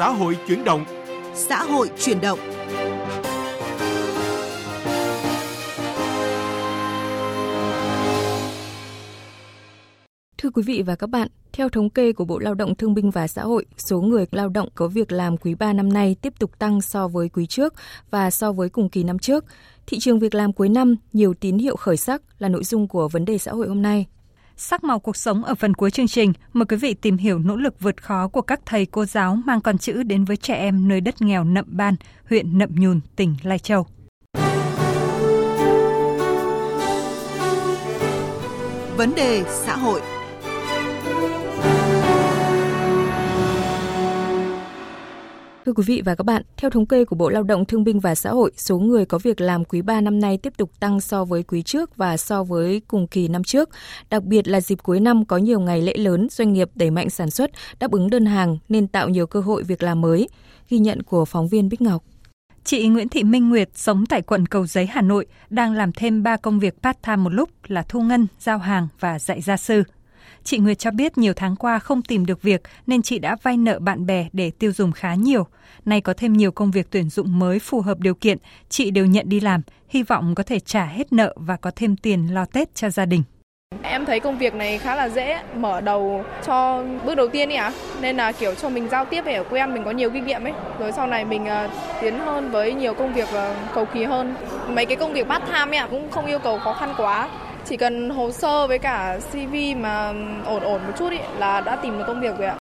xã hội chuyển động. Xã hội chuyển động. Thưa quý vị và các bạn, theo thống kê của Bộ Lao động Thương binh và Xã hội, số người lao động có việc làm quý 3 năm nay tiếp tục tăng so với quý trước và so với cùng kỳ năm trước. Thị trường việc làm cuối năm nhiều tín hiệu khởi sắc là nội dung của vấn đề xã hội hôm nay. Sắc màu cuộc sống ở phần cuối chương trình, mời quý vị tìm hiểu nỗ lực vượt khó của các thầy cô giáo mang con chữ đến với trẻ em nơi đất nghèo Nậm Ban, huyện Nậm Nhùn, tỉnh Lai Châu. Vấn đề xã hội Thưa quý vị và các bạn, theo thống kê của Bộ Lao động Thương binh và Xã hội, số người có việc làm quý 3 năm nay tiếp tục tăng so với quý trước và so với cùng kỳ năm trước. Đặc biệt là dịp cuối năm có nhiều ngày lễ lớn, doanh nghiệp đẩy mạnh sản xuất, đáp ứng đơn hàng nên tạo nhiều cơ hội việc làm mới. Ghi nhận của phóng viên Bích Ngọc. Chị Nguyễn Thị Minh Nguyệt sống tại quận Cầu Giấy, Hà Nội, đang làm thêm 3 công việc part-time một lúc là thu ngân, giao hàng và dạy gia sư. Chị Nguyệt cho biết nhiều tháng qua không tìm được việc nên chị đã vay nợ bạn bè để tiêu dùng khá nhiều. Nay có thêm nhiều công việc tuyển dụng mới phù hợp điều kiện, chị đều nhận đi làm, hy vọng có thể trả hết nợ và có thêm tiền lo Tết cho gia đình. Em thấy công việc này khá là dễ, mở đầu cho bước đầu tiên ý ạ. À? Nên là kiểu cho mình giao tiếp ở quen, mình có nhiều kinh nghiệm ấy. Rồi sau này mình uh, tiến hơn với nhiều công việc uh, cầu kỳ hơn. Mấy cái công việc part time ấy ạ, cũng không yêu cầu khó khăn quá chỉ cần hồ sơ với cả CV mà ổn ổn một chút ý, là đã tìm được công việc rồi ạ.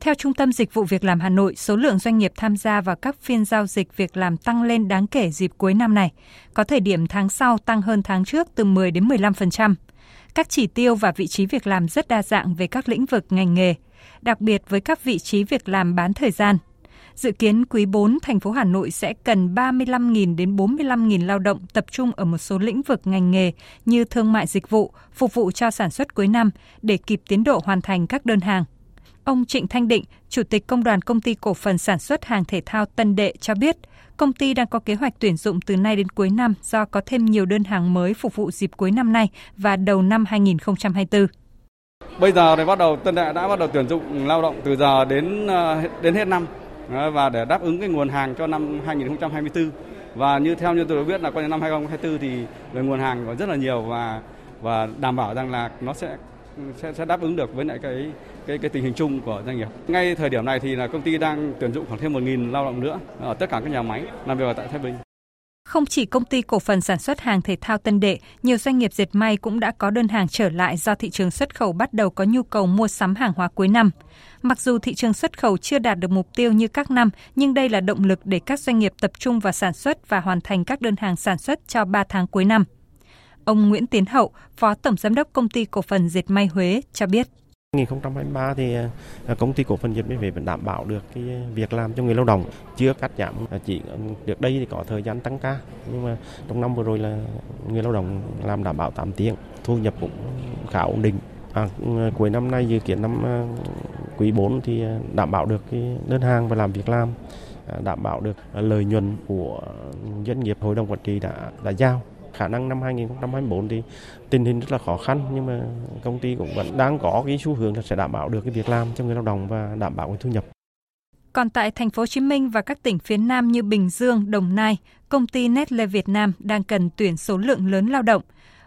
Theo Trung tâm Dịch vụ Việc làm Hà Nội, số lượng doanh nghiệp tham gia vào các phiên giao dịch việc làm tăng lên đáng kể dịp cuối năm này. Có thời điểm tháng sau tăng hơn tháng trước từ 10 đến 15%. Các chỉ tiêu và vị trí việc làm rất đa dạng về các lĩnh vực ngành nghề, đặc biệt với các vị trí việc làm bán thời gian, Dự kiến quý 4, thành phố Hà Nội sẽ cần 35.000 đến 45.000 lao động tập trung ở một số lĩnh vực ngành nghề như thương mại dịch vụ, phục vụ cho sản xuất cuối năm để kịp tiến độ hoàn thành các đơn hàng. Ông Trịnh Thanh Định, Chủ tịch Công đoàn Công ty Cổ phần Sản xuất Hàng Thể thao Tân Đệ cho biết, công ty đang có kế hoạch tuyển dụng từ nay đến cuối năm do có thêm nhiều đơn hàng mới phục vụ dịp cuối năm nay và đầu năm 2024. Bây giờ thì bắt đầu Tân Đệ đã bắt đầu tuyển dụng lao động từ giờ đến ờ, đến hết năm và để đáp ứng cái nguồn hàng cho năm 2024 và như theo như tôi biết là qua năm 2024 thì về nguồn hàng có rất là nhiều và và đảm bảo rằng là nó sẽ sẽ, sẽ đáp ứng được với lại cái cái cái tình hình chung của doanh nghiệp. Ngay thời điểm này thì là công ty đang tuyển dụng khoảng thêm 1.000 lao động nữa ở tất cả các nhà máy làm việc ở tại Thái Bình. Không chỉ công ty cổ phần sản xuất hàng thể thao Tân Đệ, nhiều doanh nghiệp dệt may cũng đã có đơn hàng trở lại do thị trường xuất khẩu bắt đầu có nhu cầu mua sắm hàng hóa cuối năm. Mặc dù thị trường xuất khẩu chưa đạt được mục tiêu như các năm, nhưng đây là động lực để các doanh nghiệp tập trung vào sản xuất và hoàn thành các đơn hàng sản xuất cho 3 tháng cuối năm. Ông Nguyễn Tiến Hậu, Phó Tổng Giám đốc Công ty Cổ phần Dệt May Huế cho biết. 2023 thì à, công ty cổ phần dệt may Huế vẫn đảm bảo được cái việc làm cho người lao động chưa cắt giảm à, chỉ à, được đây thì có thời gian tăng ca nhưng mà trong năm vừa rồi là người lao động làm đảm bảo 8 tiếng thu nhập cũng khá ổn định à, cuối năm nay dự kiến năm ờ, quý 4 thì ờ, đảm bảo được cái đơn hàng và làm việc làm à, đảm bảo được ờ, lợi nhuận của doanh nghiệp hội đồng quản trị đã đã giao khả năng năm 2024 thì tình hình rất là khó khăn nhưng mà công ty cũng vẫn đang có cái xu hướng là sẽ đảm bảo được cái việc làm cho người lao động và đảm bảo cái thu nhập. Còn tại thành phố Hồ Chí Minh và các tỉnh phía Nam như Bình Dương, Đồng Nai, công ty Nestle Việt Nam đang cần tuyển số lượng lớn lao động.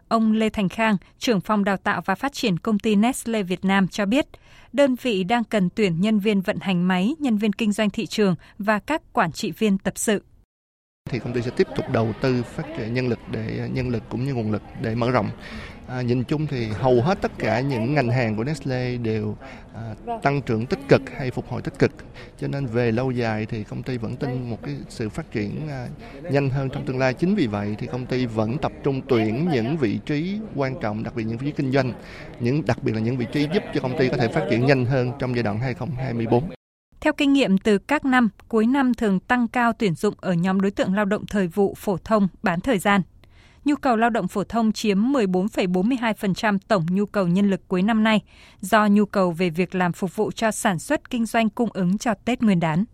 Ông Lê Thành Khang, trưởng phòng đào tạo và phát triển công ty Nestle Việt Nam cho biết, đơn vị đang cần tuyển nhân viên vận hành máy, nhân viên kinh doanh thị trường và các quản trị viên tập sự thì công ty sẽ tiếp tục đầu tư phát triển nhân lực để nhân lực cũng như nguồn lực để mở rộng. À, nhìn chung thì hầu hết tất cả những ngành hàng của Nestle đều à, tăng trưởng tích cực hay phục hồi tích cực. Cho nên về lâu dài thì công ty vẫn tin một cái sự phát triển à, nhanh hơn trong tương lai. Chính vì vậy thì công ty vẫn tập trung tuyển những vị trí quan trọng, đặc biệt những vị trí kinh doanh, những đặc biệt là những vị trí giúp cho công ty có thể phát triển nhanh hơn trong giai đoạn 2024. Theo kinh nghiệm từ các năm, cuối năm thường tăng cao tuyển dụng ở nhóm đối tượng lao động thời vụ phổ thông bán thời gian. Nhu cầu lao động phổ thông chiếm 14,42% tổng nhu cầu nhân lực cuối năm nay, do nhu cầu về việc làm phục vụ cho sản xuất kinh doanh cung ứng cho Tết Nguyên đán.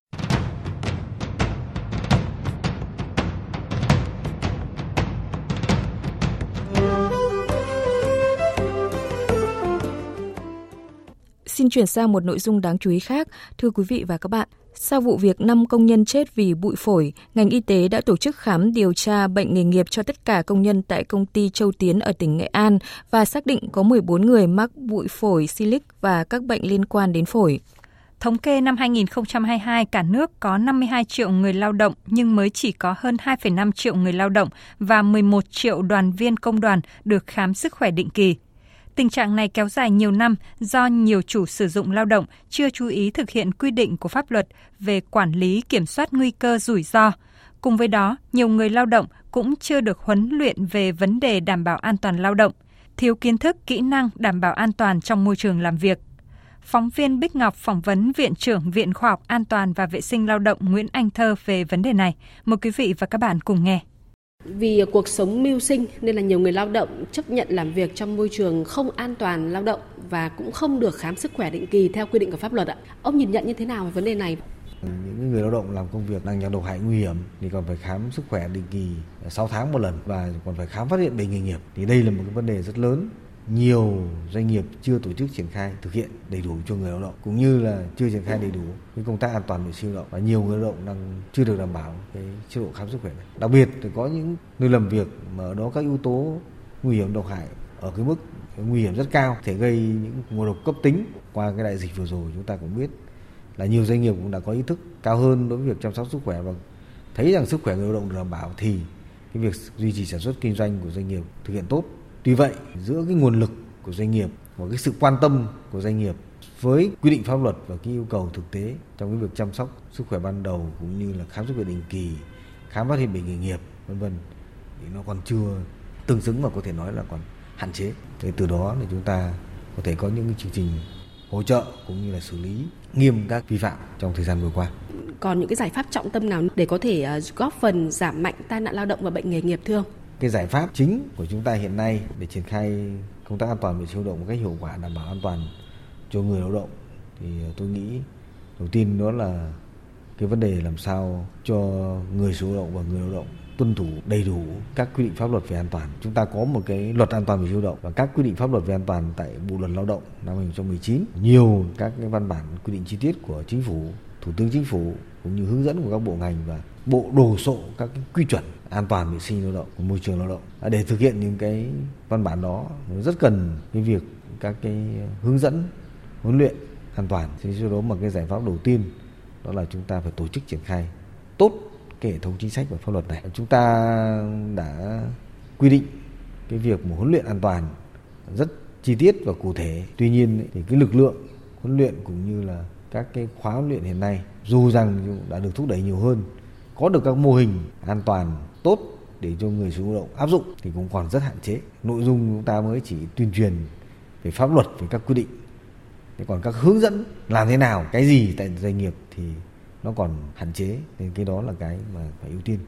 Xin chuyển sang một nội dung đáng chú ý khác. Thưa quý vị và các bạn, sau vụ việc 5 công nhân chết vì bụi phổi, ngành y tế đã tổ chức khám điều tra bệnh nghề nghiệp cho tất cả công nhân tại công ty Châu Tiến ở tỉnh Nghệ An và xác định có 14 người mắc bụi phổi silic và các bệnh liên quan đến phổi. Thống kê năm 2022, cả nước có 52 triệu người lao động nhưng mới chỉ có hơn 2,5 triệu người lao động và 11 triệu đoàn viên công đoàn được khám sức khỏe định kỳ. Tình trạng này kéo dài nhiều năm do nhiều chủ sử dụng lao động chưa chú ý thực hiện quy định của pháp luật về quản lý kiểm soát nguy cơ rủi ro. Cùng với đó, nhiều người lao động cũng chưa được huấn luyện về vấn đề đảm bảo an toàn lao động, thiếu kiến thức, kỹ năng đảm bảo an toàn trong môi trường làm việc. Phóng viên Bích Ngọc phỏng vấn Viện trưởng Viện Khoa học An toàn và Vệ sinh Lao động Nguyễn Anh Thơ về vấn đề này. Mời quý vị và các bạn cùng nghe. Vì cuộc sống mưu sinh nên là nhiều người lao động chấp nhận làm việc trong môi trường không an toàn lao động và cũng không được khám sức khỏe định kỳ theo quy định của pháp luật ạ. Ông nhìn nhận như thế nào về vấn đề này? Những người lao động làm công việc đang nhận độc hại nguy hiểm thì còn phải khám sức khỏe định kỳ 6 tháng một lần và còn phải khám phát hiện bệnh nghề nghiệp. Thì đây là một cái vấn đề rất lớn nhiều doanh nghiệp chưa tổ chức triển khai thực hiện đầy đủ cho người lao động, cũng như là chưa triển khai đầy đủ cái công tác an toàn vệ sinh lao động và nhiều người lao động đang chưa được đảm bảo cái chế độ khám sức khỏe này. Đặc biệt thì có những nơi làm việc mà ở đó các yếu tố nguy hiểm độc hại ở cái mức nguy hiểm rất cao, thể gây những ngộ độc cấp tính qua cái đại dịch vừa rồi chúng ta cũng biết là nhiều doanh nghiệp cũng đã có ý thức cao hơn đối với việc chăm sóc sức khỏe và thấy rằng sức khỏe người lao động được đảm bảo thì cái việc duy trì sản xuất kinh doanh của doanh nghiệp thực hiện tốt Tuy vậy, giữa cái nguồn lực của doanh nghiệp và cái sự quan tâm của doanh nghiệp với quy định pháp luật và cái yêu cầu thực tế trong cái việc chăm sóc sức khỏe ban đầu cũng như là khám sức khỏe định kỳ, khám phát hiện bệnh nghề nghiệp vân vân thì nó còn chưa tương xứng và có thể nói là còn hạn chế. Thế từ đó thì chúng ta có thể có những cái chương trình hỗ trợ cũng như là xử lý nghiêm các vi phạm trong thời gian vừa qua. Còn những cái giải pháp trọng tâm nào để có thể à, góp phần giảm mạnh tai nạn lao động và bệnh nghề nghiệp thưa ông? Cái giải pháp chính của chúng ta hiện nay để triển khai công tác an toàn vệ sinh lao động một cách hiệu quả đảm bảo an toàn cho người lao động thì ờ, tôi nghĩ đầu tiên đó là cái vấn đề làm sao cho người sử dụng lao động và người lao động tuân thủ đầy đủ các quy định pháp luật về an toàn. Chúng ta có một cái luật an toàn về lao động và các quy định pháp luật về an toàn tại Bộ luật Lao động năm 2019. Nhiều các cái văn bản quy định chi tiết của chính phủ, thủ tướng chính phủ cũng như hướng dẫn của các bộ ngành và bộ đồ sộ các cái quy chuẩn an toàn vệ sinh lao động, của môi trường lao động. À, để thực hiện những cái văn bản đó rất cần cái việc các cái hướng dẫn, huấn luyện an toàn. Thì do đó mà cái giải pháp đầu tiên, đó là chúng ta phải tổ chức triển khai tốt cái hệ thống chính sách và pháp luật này. Chúng ta đã quy định cái việc một huấn luyện an toàn rất chi tiết và cụ thể. Tuy nhiên thì cái lực lượng huấn luyện cũng như là các cái khóa huấn luyện hiện nay, dù rằng đã được thúc đẩy nhiều hơn, có được các mô hình an toàn tốt để cho người sử dụng lao động áp dụng thì cũng còn rất hạn chế nội dung chúng ta mới chỉ tuyên truyền về pháp luật, về các quy định thế còn các hướng dẫn làm thế nào, cái gì tại doanh nghiệp thì nó còn hạn chế nên cái đó là cái mà phải ưu tiên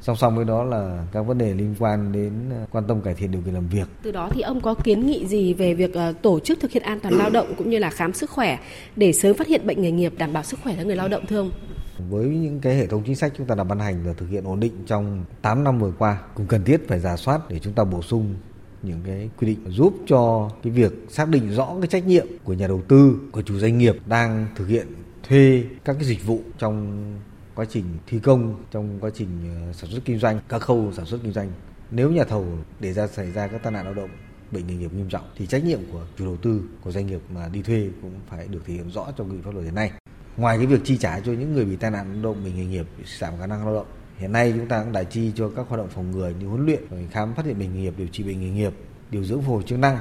song song với đó là các vấn đề liên quan đến ờ, quan tâm cải thiện điều kiện làm việc. Từ đó thì ông có kiến nghị gì về việc ờ, tổ chức thực hiện an toàn lao động cũng như là khám sức khỏe để sớm phát hiện bệnh nghề nghiệp, đảm bảo sức khỏe cho người lao động thưa ông? Với những cái hệ thống chính sách chúng ta đã ban hành và thực hiện ổn định trong 8 năm vừa qua cũng cần thiết phải giả soát để chúng ta bổ sung những cái quy định giúp cho cái việc xác định rõ cái trách nhiệm của nhà đầu tư, của chủ doanh nghiệp đang thực hiện thuê các cái dịch vụ trong quá trình thi công trong quá trình ờ, sản xuất kinh doanh các khâu sản xuất kinh doanh. Nếu nhà thầu để ra xảy ra các tai nạn lao động bệnh nghề nghiệp nghiêm trọng thì trách nhiệm của chủ đầu tư của doanh nghiệp mà đi thuê cũng phải được thể hiện rõ trong quy định pháp luật hiện nay ngoài cái việc chi trả cho những người bị tai nạn lao động bị nghề nghiệp giảm khả năng lao động hiện nay chúng ta cũng đã chi cho các hoạt động phòng ngừa như huấn luyện khám phát hiện bệnh nghề nghiệp điều trị bệnh nghề nghiệp điều dưỡng phục hồi chức năng.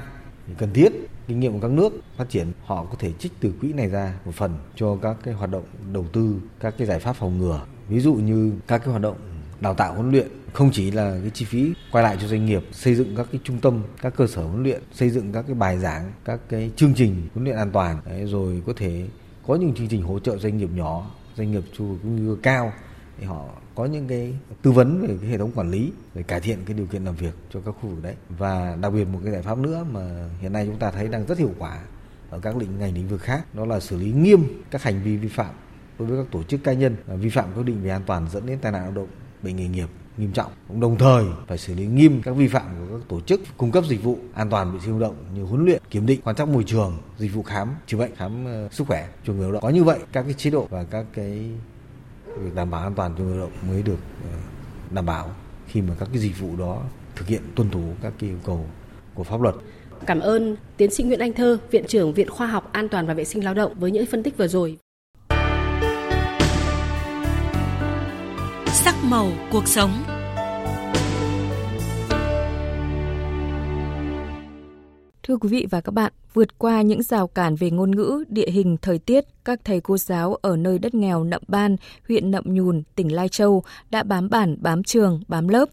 Cần thiết kinh nghiệm của các nước phát triển họ có thể trích từ quỹ này ra một phần cho các cái hoạt động đầu tư các cái giải pháp phòng ngừa. Ví dụ như các cái hoạt động đào tạo huấn luyện không chỉ là cái chi phí quay lại cho doanh nghiệp xây dựng các cái trung tâm các cơ sở huấn luyện xây dựng các cái bài giảng các cái chương trình huấn luyện an toàn. Đấy, rồi có thể có những chương trình hỗ trợ doanh nghiệp nhỏ, doanh nghiệp chu cũng như cao thì họ có những cái tư vấn về cái hệ thống quản lý để cải thiện cái điều kiện làm việc cho các khu vực đấy. Và đặc biệt một cái giải pháp nữa mà hiện nay chúng ta thấy đang rất hiệu quả ở các lĩnh ngành lĩnh vực khác, đó là xử lý nghiêm các hành vi vi phạm đối với các tổ chức cá nhân. Vi phạm quy định về an toàn dẫn đến tai nạn lao động, bệnh nghề nghiệp nghiêm trọng. Đồng thời phải xử lý nghiêm các vi phạm của các tổ chức cung cấp dịch vụ an toàn vệ sinh lao động như huấn luyện, kiểm định, quan trắc môi trường, dịch vụ khám chữa bệnh, khám uh, sức khỏe cho người lao động. Có như vậy các cái chế độ và các cái việc đảm bảo an toàn cho người lao động mới được uh, đảm bảo khi mà các cái dịch vụ đó thực hiện tuân thủ các cái yêu cầu của pháp luật. Cảm ơn tiến sĩ Nguyễn Anh Thơ, Viện trưởng Viện Khoa học An toàn và Vệ sinh Lao động với những phân tích vừa rồi. Sắc màu cuộc sống Thưa quý vị và các bạn, vượt qua những rào cản về ngôn ngữ, địa hình, thời tiết, các thầy cô giáo ở nơi đất nghèo Nậm Ban, huyện Nậm Nhùn, tỉnh Lai Châu đã bám bản, bám trường, bám lớp.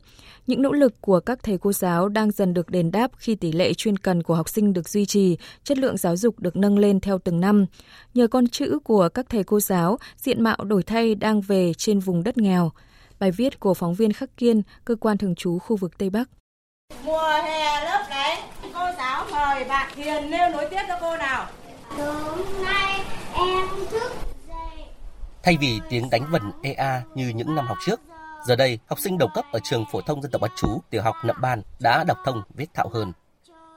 Những nỗ lực của các thầy cô giáo đang dần được đền đáp khi tỷ lệ chuyên cần của học sinh được duy trì, chất lượng giáo dục được nâng lên theo từng năm. Nhờ con chữ của các thầy cô giáo, diện mạo đổi thay đang về trên vùng đất nghèo. Bài viết của phóng viên Khắc Kiên, cơ quan thường trú khu vực Tây Bắc. Mùa hè lớp đấy, cô giáo mời bạn Hiền nêu nối tiếp cho cô nào. Hôm nay em thức dậy. Thay vì tiếng đánh vần EA như những năm học trước, giờ đây học sinh đầu cấp ở trường phổ thông dân tộc bán chú tiểu học Nậm Ban đã đọc thông viết thạo hơn.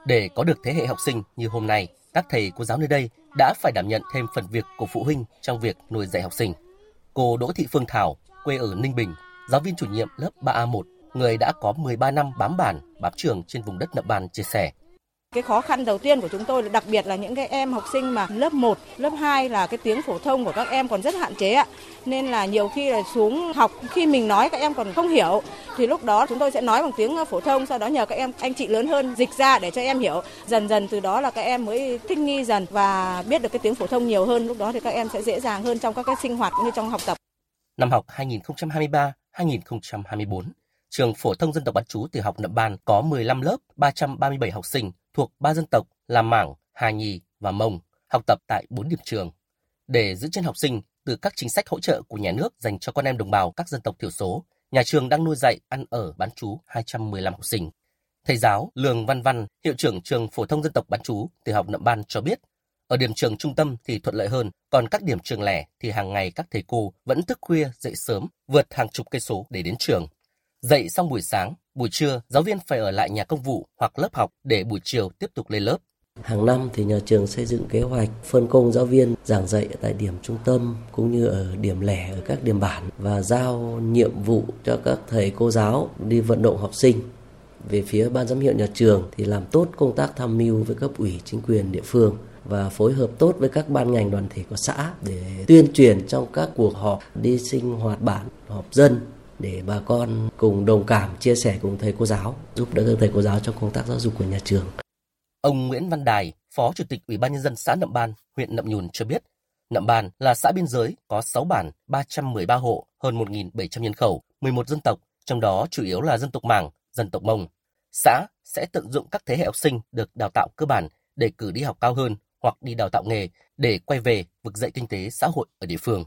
Để có được thế hệ học sinh như hôm nay, các thầy cô giáo nơi đây đã phải đảm nhận thêm phần việc của phụ huynh trong việc nuôi dạy học sinh. Cô Đỗ Thị Phương Thảo, quê ở Ninh Bình, giáo viên chủ nhiệm lớp 3A1 người đã có 13 năm bám bản, bám trường trên vùng đất Nậm Bàn chia sẻ. Cái khó khăn đầu tiên của chúng tôi là đặc biệt là những cái em học sinh mà lớp 1, lớp 2 là cái tiếng phổ thông của các em còn rất hạn chế ạ. Nên là nhiều khi là xuống học khi mình nói các em còn không hiểu thì lúc đó chúng tôi sẽ nói bằng tiếng phổ thông sau đó nhờ các em anh chị lớn hơn dịch ra để cho em hiểu. Dần dần từ đó là các em mới thích nghi dần và biết được cái tiếng phổ thông nhiều hơn lúc đó thì các em sẽ dễ dàng hơn trong các cái sinh hoạt cũng như trong học tập. Năm học 2023-2024 trường phổ thông dân tộc bán chú tiểu học Nậm Ban có 15 lớp, 337 học sinh thuộc ba dân tộc là Mảng, Hà Nhì và Mông, học tập tại 4 điểm trường. Để giữ chân học sinh từ các chính sách hỗ trợ của nhà nước dành cho con em đồng bào các dân tộc thiểu số, nhà trường đang nuôi dạy ăn ở bán chú 215 học sinh. Thầy giáo Lương Văn Văn, hiệu trưởng trường phổ thông dân tộc bán chú tiểu học Nậm Ban cho biết, ở điểm trường trung tâm thì thuận lợi hơn, còn các điểm trường lẻ thì hàng ngày các thầy cô vẫn thức khuya dậy sớm, vượt hàng chục cây số để đến trường. dậy xong buổi sáng, buổi trưa giáo viên phải ở lại nhà công vụ hoặc lớp học để buổi chiều tiếp tục lên lớp. Hàng năm thì nhà trường xây dựng kế hoạch phân công giáo viên giảng dạy tại điểm trung tâm cũng như ở điểm lẻ ở các điểm bản và giao nhiệm vụ cho các thầy cô giáo đi vận động học sinh. Về phía ban giám hiệu nhà trường thì làm tốt công tác tham mưu với cấp ủy chính quyền địa phương và phối hợp tốt với các ban ngành đoàn thể của xã để tuyên truyền trong các cuộc họp đi sinh hoạt bản, họp dân để bà con cùng đồng cảm chia sẻ cùng thầy cô giáo giúp đỡ thầy cô giáo trong công tác giáo dục của nhà trường. Ông Nguyễn Văn Đài, Phó Chủ tịch Ủy ban nhân dân xã Nậm Ban, huyện Nậm Nhùn cho biết, Nậm Ban là xã biên giới có 6 bản, 313 hộ, hơn 1.700 nhân khẩu, 11 dân tộc, trong đó chủ yếu là dân tộc Mảng, dân tộc Mông. Xã sẽ tận dụng các thế hệ học sinh được đào tạo cơ bản để cử đi học cao hơn hoặc đi đào tạo nghề để quay về vực dậy kinh tế xã hội ở địa phương.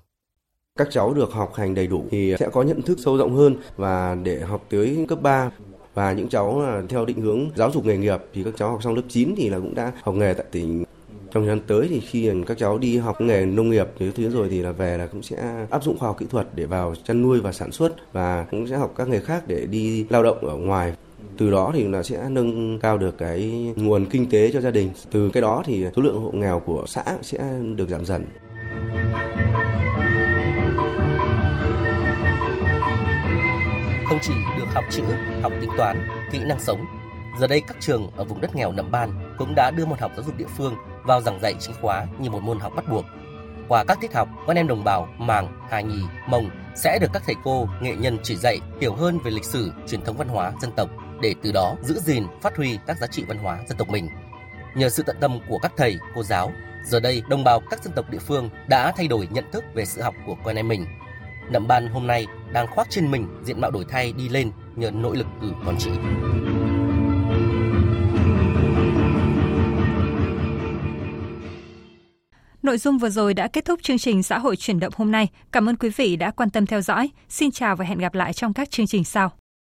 Các cháu được học hành đầy đủ thì sẽ có nhận thức sâu rộng hơn và để học tới cấp 3 và những cháu theo định hướng giáo dục nghề nghiệp thì các cháu học xong lớp 9 thì là cũng đã học nghề tại tỉnh. Trong thời gian tới thì khi các cháu đi học nghề nông nghiệp thứ thứ rồi thì là về là cũng sẽ áp dụng khoa học kỹ thuật để vào chăn nuôi và sản xuất và cũng sẽ học các nghề khác để đi lao động ở ngoài từ đó thì là sẽ nâng cao được cái nguồn kinh tế cho gia đình từ cái đó thì số lượng hộ nghèo của xã sẽ được giảm dần không chỉ được học chữ, học tính toán, kỹ năng sống. Giờ đây các trường ở vùng đất nghèo Nậm Ban cũng đã đưa môn học giáo dục địa phương vào giảng dạy chính khóa như một môn học bắt buộc. Qua các tiết học, con em đồng bào Màng, Hà Nhì, Mông sẽ được các thầy cô, nghệ nhân chỉ dạy hiểu hơn về lịch sử, truyền thống văn hóa dân tộc để từ đó giữ gìn, phát huy các giá trị văn hóa dân tộc mình. Nhờ sự tận tâm của các thầy, cô giáo, giờ đây đồng bào các dân tộc địa phương đã thay đổi nhận thức về sự học của con em mình Nậm Ban hôm nay đang khoác trên mình diện mạo đổi thay đi lên nhờ nỗ lực từ con chị. Nội dung vừa rồi đã kết thúc chương trình xã hội chuyển động hôm nay. Cảm ơn quý vị đã quan tâm theo dõi. Xin chào và hẹn gặp lại trong các chương trình sau.